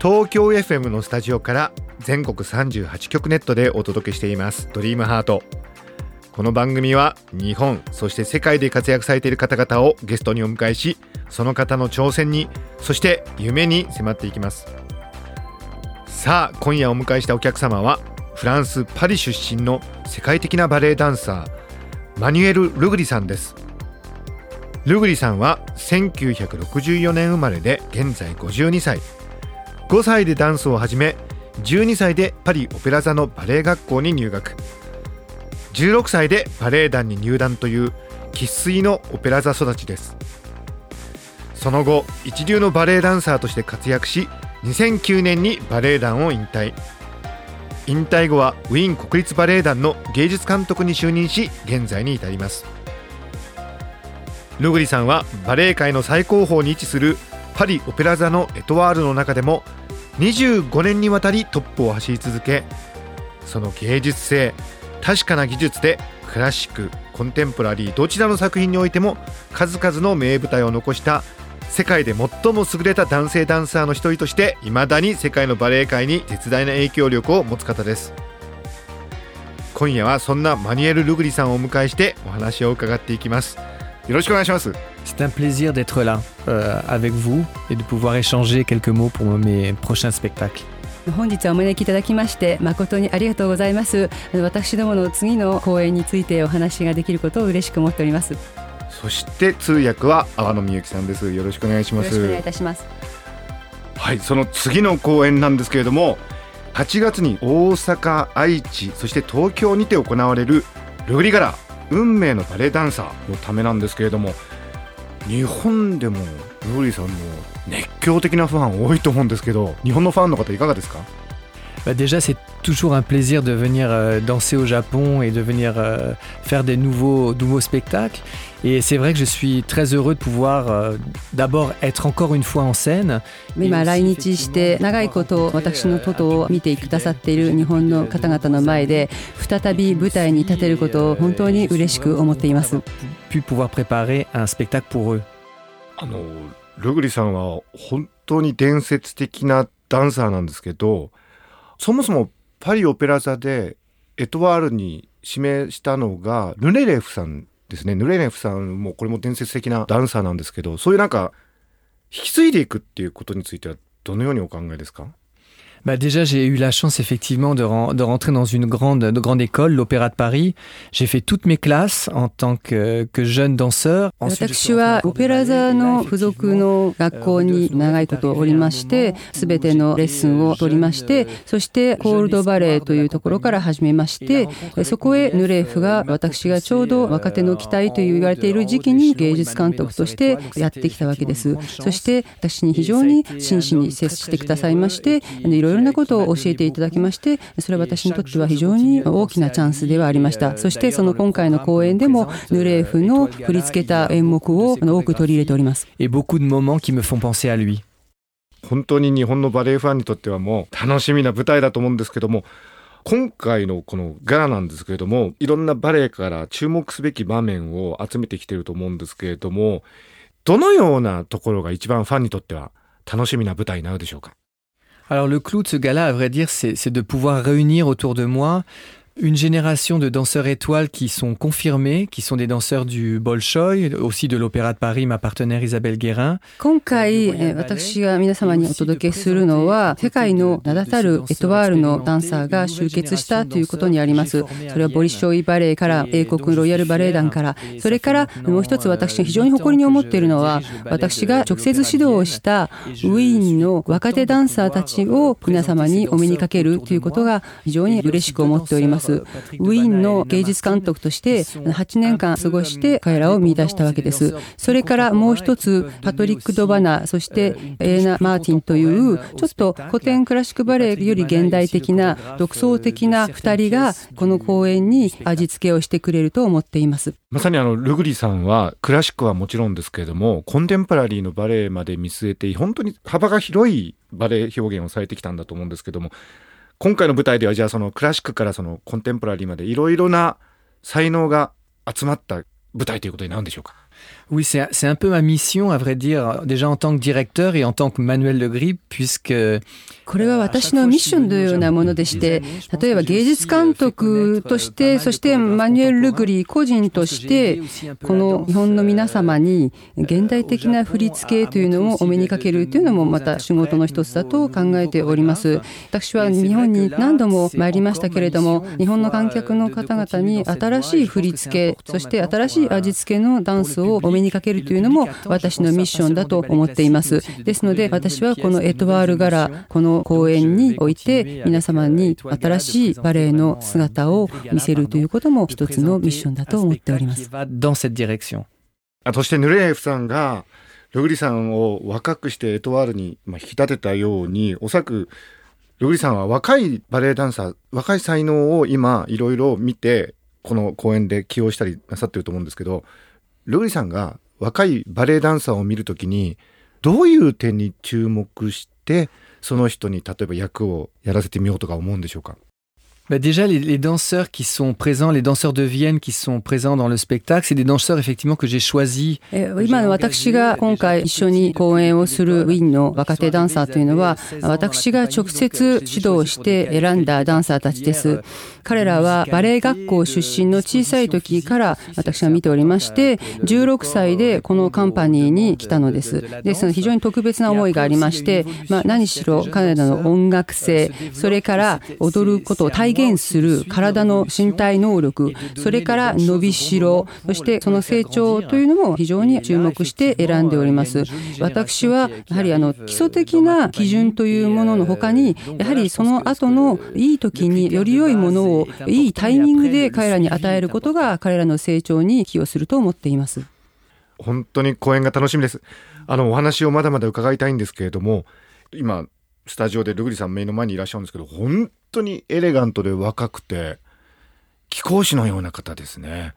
東京 FM のスタジオから全国38局ネットでお届けしています。ドリームハート。この番組は日本そして世界で活躍されている方々をゲストにお迎えしその方の挑戦にそして夢に迫っていきます。さあ今夜お迎えしたお客様はフランス・パリ出身の世界的なバレエダンサーマニュエル・ルグリさんです。ルグリさんは1964年生まれで現在52歳。5歳でダンスを始め12歳でパリオペラ座のバレエ学校に入学。16歳でバレエ団に入団という生粋のオペラ座育ちです。その後一流のバレエダンサーとして活躍し2009年にバレエ団を引退。引退後はウィーン国立バレエ団の芸術監督に就任し現在に至ります。ルグリさんはバレエ界の最高峰に位置するパリオペラ座のエトワールの中でも25年にわたりトップを走り続けその芸術性確かな技術でクラシックコンテンポラリーどちらの作品においても数々の名舞台を残した世界で最も優れた男性ダンサーの一人として未だに世界のバレエ界に絶大な影響力を持つ方です。今夜はそんなマニュエル・ルグリさんをお迎えしてお話を伺っていきます。よろしくお願いします C'est un plaisir d'être là euh, avec vous et de pouvoir échanger quelques mots pour mes prochains spectacles. 本日はお招きいただきまして誠にありがとうございます私どもの次の公演についてお話ができることを嬉しく思っておりますよそして通訳は阿野美幸さんですよろしくお願いしますろしくお願いいたしますはいその次の公演なんですけれども8月に大阪愛知そして東京にて行われるルグリガラ運命のバレエダンサーのためなんですけれども日本でもルーリさんの熱狂的なファン多いと思うんですけど日本のファンの方いかがですか？Bah déjà, c'est toujours un plaisir de venir euh, danser au Japon et de venir euh, faire des nouveaux, nouveaux spectacles. Et c'est vrai que je suis très heureux de pouvoir euh, d'abord être encore une fois en scène. 今来日して長いこと私のことを見てくださっている日本の方々の前で再び舞台に立てることを本当に嬉しく思っています Pu pouvoir préparer un spectacle pour eux. あのルグリさんは本当に伝説的なダンサーなんですけど そもそもパリオペラ座でエトワールに指名したのがルレレフさんですね。ルレレフさんもこれも伝説的なダンサーなんですけどそういうなんか引き継いでいくっていうことについてはどのようにお考えですか？Bah déjà, j'ai eu la chance effectivement de, ren- de rentrer dans une grande, de grande école, l'Opéra de Paris. J'ai fait toutes mes classes en tant que, que jeune danseur. 私はオペラ座の付属の学校に長いことおりまして全てのレッスンを取りましてそしてコールドバレエというところから始めましてそこへヌレーフが私がちょうど若手の期待という言われている時期に芸術監督としてやってきたわけですそして私に非常に真摯に接してくださいましていろいろなことを教えていただきましてそれは私にとっては非常に大きなチャンスではありました。そしてその今回の公演でもヌレーフの振り付けた演目をあの多く取り入れております.本当に日本のバレエファンにとってはもう楽しみな舞台だと思うんですけども今回のこのガラなんですけれどもいろんなバレエから注目すべき場面を集めてきてると思うんですけれどもどのようなところが一番ファンにとっては楽しみな舞台になるでしょうか？Alors le clou de ce gala, à vrai dire, c'est de pouvoir réunir autour de moi une génération de danseurs étoiles qui sont confirmés, qui sont des danseurs du Bolshoi, aussi de l'Opéra de Paris, ma partenaire Isabelle Guérin. 今回えー私が皆様にお届けするのは世界の名だたるエトワールのダンサーが集結したということにありますそれはボリショイバレエから英国ロイヤルバレエ団からそれからもう一つ私が非常に誇りに思っているのは私が直接指導をしたウィーンの若手ダンサーたちを皆様にお目にかけるということが非常に嬉しく思っております。ウィーンの芸術監督として8年間過ごして彼らを見出したわけです。それからもう一つ、パトリック・ドバナ、そしてエレナ・マーティンという、ちょっと古典クラシックバレエより現代的な、独創的な2人が、この公演に味付けをしてくれると思っています。まさにあの、ルグリさんは、クラシックはもちろんですけれども、コンテンポラリーのバレエまで見据えて、本当に幅が広いバレエ表現をされてきたんだと思うんですけども、今回の舞台ではじゃあそのクラシックからそのコンテンポラリーまでいろいろな才能が集まった舞台ということになるんでしょうか？Oui, c'est un peu ma mission, à vrai dire, déjà en tant que directeur et en tant que Manuel Le Grip, puisque... これは私のミッションのようなものでして、例えば芸術監督として、そしてマニュエル・ルグリ個人として、この日本の皆様に現代的な振り付けというのをお目にかけるというのもまた仕事の一つだと考えております。私は日本に何度も参りましたけれども、日本の観客の方々に新しい振り付け、そして新しい味付けのダンスをお目にかけるというのも私のミッションだと思っています。ですので私はこのエトワール柄、この公演において皆様に新しいバレエの姿を見せるということも一つのミッションだと思っております。そしてヌレーフさんがルグリさんを若くしてエトワールに引き立てたようにおそらくルグリさんは若いバレエダンサー若い才能を今いろいろ見てこの公演で起用したりなさってると思うんですけどルリさんが若いバレエダンサーを見るときにどういう点に注目してその人に例えば役をやらせてみようとか思うんでしょうか？Bah déjà, les, les, danseurs qui sont présents, les danseurs de Vienne qui sont présents dans le spectacle, c'est des danseurs effectivement que j'ai choisis. 今の私が今回一緒に公演をするウィーンの若手ダンサーというのは、私が直接指導して選んだダンサーたちです。彼らはバレエ学校出身の小さい時から私は見ておりまして、16歳でこのカンパニーに来たのです。ですので非常に特別な思いがありまして、まあ、何しろ彼らの音楽性、それから踊ることを体現する体の身体能力、それから伸びしろ、そしてその成長というのも非常に注目して選んでおります。私はやはりあの基礎的な基準というものの他に、やはりその後のいい時により良いものをいいタイミングで彼らに与えることが彼らの成長に寄与すると思っています。本当に講演が楽しみです。あのお話をまだまだ伺いたいんですけれども、今スタジオでルグリさん目の前にいらっしゃるんですけど、本当にエレガントで若くて、貴公子のような方ですね。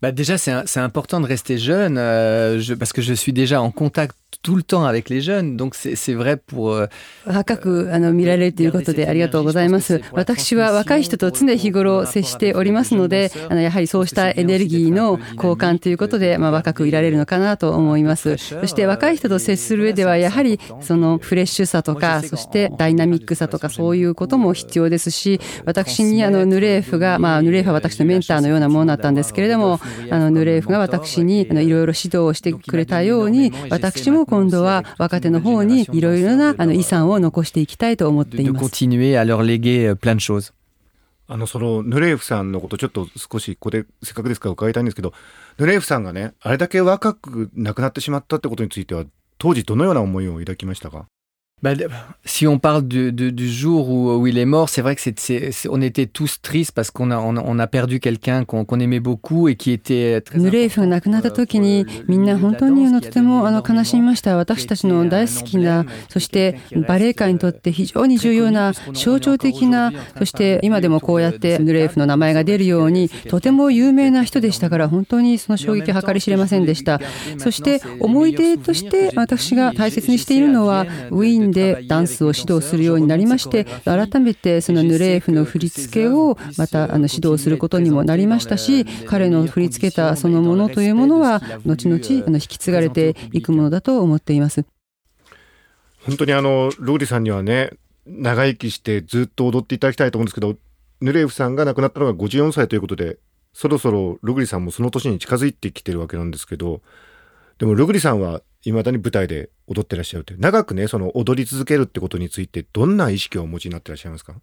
Bah déjà, c'est important de rester jeune euh, je, parce que je suis déjà en contact tout le temps avec les jeunes. Donc c'est vrai pour、uh, 若くあの見られるということでありがとうございます。私は若い人と常日頃接しておりますので、あのやはりそうしたエネルギーの交換ということで、まあ、若くいられるのかなと思います。そして若い人と接する上では、やはりそのフレッシュさとか、そしてダイナミックさとかそういうことも必要ですし、私にあのヌレーフが、まあ、ヌレーフは私のメンターのようなものだったんですけれども、あのヌレーフが私にあのいろいろ指導をしてくれたように、私も今度は若手の方にいろいろなあの遺産を残していきたいと思っています。あの、その、ヌレーフさんのことちょっと少しここでせっかくですから伺いたいんですけど、ヌレーフさんがね、あれだけ若く亡くなってしまったってことについては、当時どのような思いを抱きましたか？Bah, si on parle du, du, du jour où, où, il est mort, c'est vrai que c'est, c'est, on était tous tristes parce qu'on a, on on a perdu quelqu'un qu'on, qu'on aimait beaucoup et qui était très ヌレーフが亡くなった時にみんな本当にあのとてもあの悲しみました私たちの大好きなそしてバレエ界にとって非常に重要な象徴的なそして今でもこうやってヌレーフの名前が出るようにとても有名な人でしたから本当にその衝撃は計り知れませんでしたそして思い出として私が大切にしているのはウィーンでダンスを指導するようになりまして改めてそのヌレーフの振り付けをまたあの指導することにもなりましたし彼の振り付けたそのものというものは後々あの引き継がれていくものだと思っています。本当にあのローリさんにはね長生きしてずっと踊っていただきたいと思うんですけどヌレーフさんが亡くなったのが54歳ということでそろそろルグリさんもその年に近づいてきてるわけなんですけどでもルグリさんはいまだに舞台で踊ってらっしゃるって長くねその踊り続けるってことについてどんな意識をお持ちになってらっしゃいますか？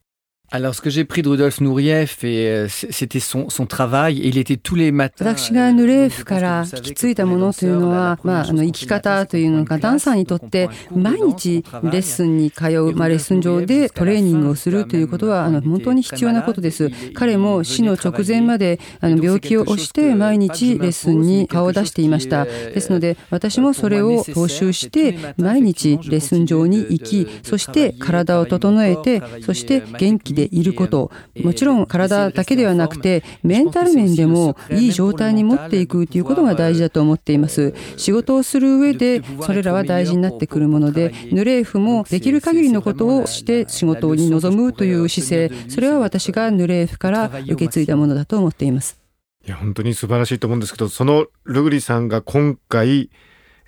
Alors, ce que j'ai pris de Rudolf Nureyev, et euh, c'était son, son travail, et il était tous les matins. 私がヌレーフから引き継いだものというのは、まあ、あの生き方というのがダンサーにとって毎日レッスンに通う、まあ、レッスン上でトレーニングをするということはあの本当に必要なことです。彼も死の直前まであの病気を押して毎日レッスンに顔を出していました。ですので私もそれを踏襲して毎日レッスン上に行き、そして体を整えて、そして元気でいること、もちろん体だけではなくて、メンタル面でもいい状態に持っていくということが大事だと思っています。仕事をする上で、それらは大事になってくるもので、ヌレーフもできる限りのことをして仕事に臨むという姿勢、それは私がヌレーフから受け継いだものだと思っています。いや、本当に素晴らしいと思うんですけど、そのルグリさんが今回、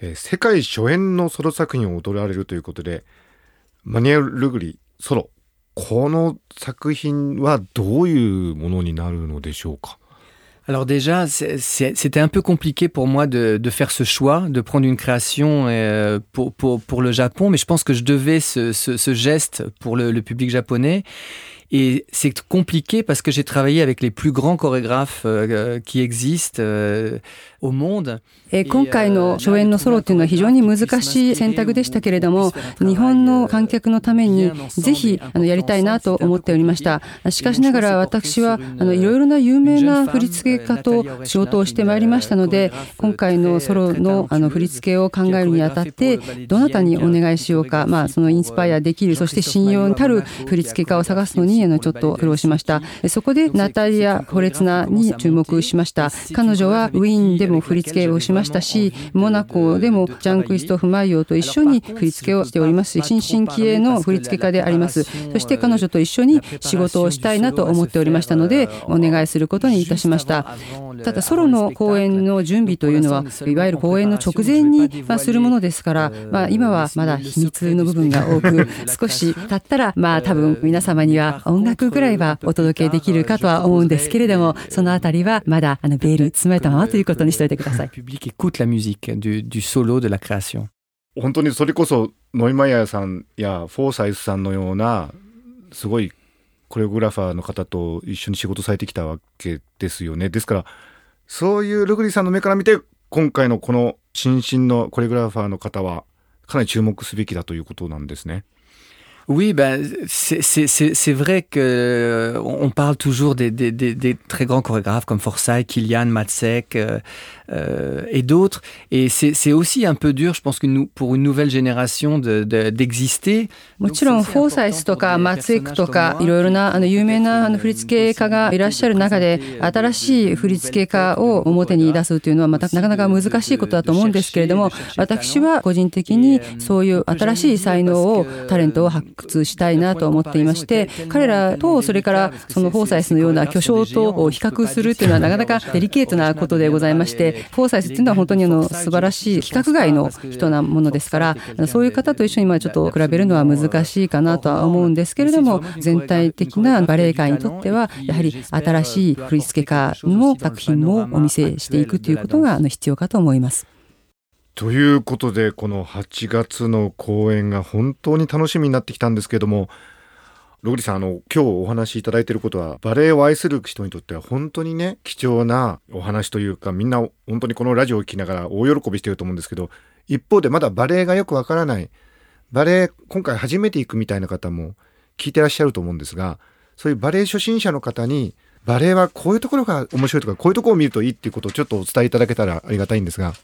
えー、世界初演のソロ作品を踊られるということで、マニュエル・ルグリソロこの作品はどういうものになるのでしょうか Alors déjà, c'était un peu compliqué pour moi de, de, faire ce choix, de prendre une création euh, pour, pour, pour, le Japon, mais je pense que je devais ce, ce, ce geste pour le, le, public japonais. Et c'est compliqué parce que j'ai travaillé avec les plus grands chorégraphes euh, qui existent euh, au monde. 今回の初演のソロっていうのは非常に難しい選択でしたけれども、日本の観客のためにぜひあのやりたいなと思っておりました。しかしながら私はあのいろいろな有名な振付家と仕事をしてまいりましたので、今回のソロのあの振り付けを考えるにあたって、どなたにお願いしようか、まあそのインスパイアできる、そして信用たる振付家を探すのにあのちょっと苦労しました。そこでナタリア・ホレツナに注目しました。彼女はウィーンでも振り付けをしましたし、モナコでもジャン・クリストフ・マイオと一緒に振り付けをしております、新進気鋭の振り付け家であります。そして彼女と一緒に仕事をしたいなと思っておりましたので、お願いすることにいたしました。ただ、ソロの公演の準備というのは、いわゆる公演の直前にまするものですから、まあ、今はまだ秘密の部分が多く、少し経ったら、まあ、多分皆様には音楽ぐらいはお届けできるかとは思うんですけれども、そのあたりはまだあのベール包まれたままということにしておいてください。本当にそれこそノイマイヤーさんやフォーサイスさんのようなすごいコレオグラファーの方と一緒に仕事されてきたわけですよね。ですからそういうルグリさんの目から見て今回のこの新進のコレオグラファーの方はかなり注目すべきだということなんですね。Oui, ben, c'est vrai que euh, on parle toujours des, des, des, des, très grands chorégraphes comme Forsyth, Kilian, Matsek euh, euh, et d'autres. Et c'est aussi un peu dur, je pense, que nous, pour une nouvelle génération d'exister. De, もちろん、フォーサイスとかマツエクとか、いろいろなあの有名なあの振付家がいらっしゃる中で、新しい振付家を表に出すというのは、またなかなか難しいことだと思うんですけれども、私は個人的にそういう新しい才能を、タレントを発 掘したいなと思っていまして、彼らとそれからそのフォーサイスのような巨匠と比較するというのはなかなかデリケートなことでございまして、フォーサイスっていうのは本当にあの素晴らしい規格外の人なものですから、そういう方と一緒にまあちょっと比べるのは難しいかなとは思うんですけれども、全体的なバレエ界にとっては、やはり新しい振付家の作品もお見せしていくということが必要かと思います。ということでこの8月の公演が本当に楽しみになってきたんですけどもログリさんあの今日お話しいただいていることはバレエを愛する人にとっては本当にね貴重なお話というかみんな本当にこのラジオを聴きながら大喜びしてると思うんですけど一方でまだバレエがよくわからないバレエ今回初めて行くみたいな方も聞いてらっしゃると思うんですがそういうバレエ初心者の方にバレエはこういうところが面白いとかこういうところを見るといいっていうことをちょっとお伝えいただけたらありがたいんですが。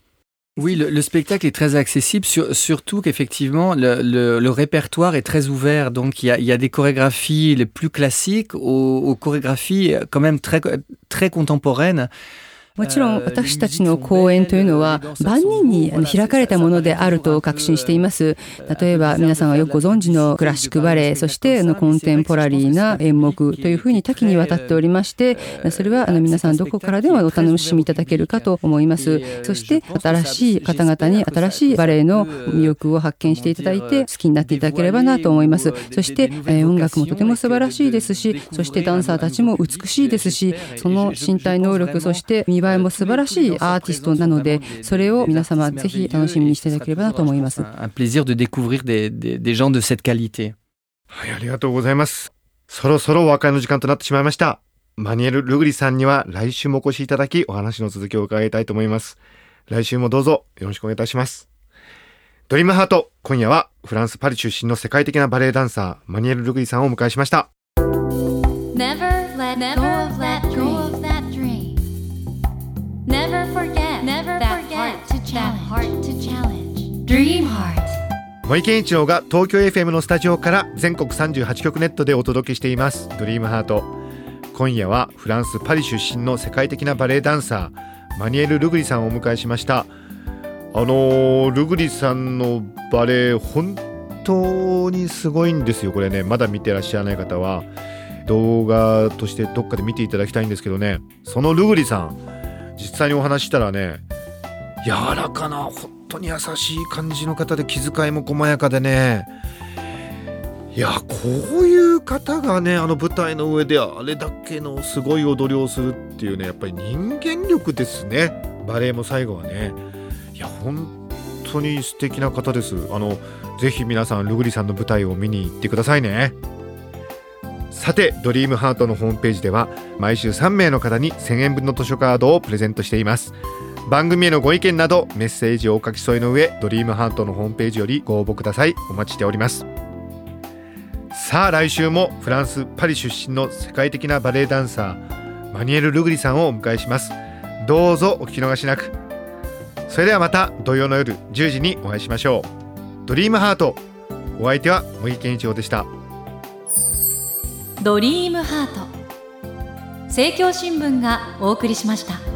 Oui, le, le, spectacle est très accessible, sur, surtout qu'effectivement le, répertoire est très ouvert. Donc il y a, des chorégraphies les plus classiques aux, aux chorégraphies quand même très très contemporaines. もちろん私たちの公演というのは万人に開かれたものであると確信しています。例えば皆さんがよくご存知のクラシックバレエ、そしてコンテンポラリーな演目というふうに多岐にわたっておりまして、それは皆さんどこからでもお楽しみいただけるかと思います。そして新しい方々に新しいバレエの魅力を発見していただいて好きになっていただければなと思います。そして音楽もとても素晴らしいですし、そしてダンサーたちも美しいですし、その身体能力、そして見栄えも素晴らしいアーティストなので、それを皆様ぜひ楽しみにしていただければなと思います。Un plaisir de découvrir des, des, des gens de cette qualité. はい、ありがとうございます。そろそろお別れの時間となってしまいましたマニエル・ルグリさんには来週もお越しいただきお話の続きを伺いたいと思います来週もどうぞよろしくお願いいたしますドリームハート今夜はフランス・パリ出身の世界的なバレエダンサーマニエル・ルグリさんをお迎えしました Never let Never go 森健一郎が東京 FM のスタジオから全国38局ネットでお届けしています「ドリームハート。今夜はフランス・パリ出身の世界的なバレエダンサーマニエル・ルグリさんをお迎えしました。あのールグリさんのバレエ本当にすごいんですよこれね。まだ見てらっしゃらない方は。動画としてどっかで見ていただきたいんですけどね。そのルグリさん実際にお話したらね柔らかな本当に優しい感じの方で気遣いも細やかでね。いやこういう方がねあの舞台の上であれだけのすごい踊りをするっていうねやっぱり人間力ですね。バレエも最後はね。いや本当に素敵な方です。あのぜひ皆さんルグリさんの舞台を見に行ってくださいね。さてドリームハートのホームページでは毎週3名の方に1000円分の図書カードをプレゼントしています。番組へのご意見などメッセージをお書き添えの上ドリームハートのホームページよりご応募ください。お待ちしております。さあ来週もフランス・パリ出身の世界的なバレエダンサーマニエル・ルグリさんをお迎えします。どうぞお聞き逃しなく。それではまた土曜の夜10時にお会いしましょう。ドリームハートお相手は茂木健一郎でした。ドリームハート。政教新聞がお送りしました。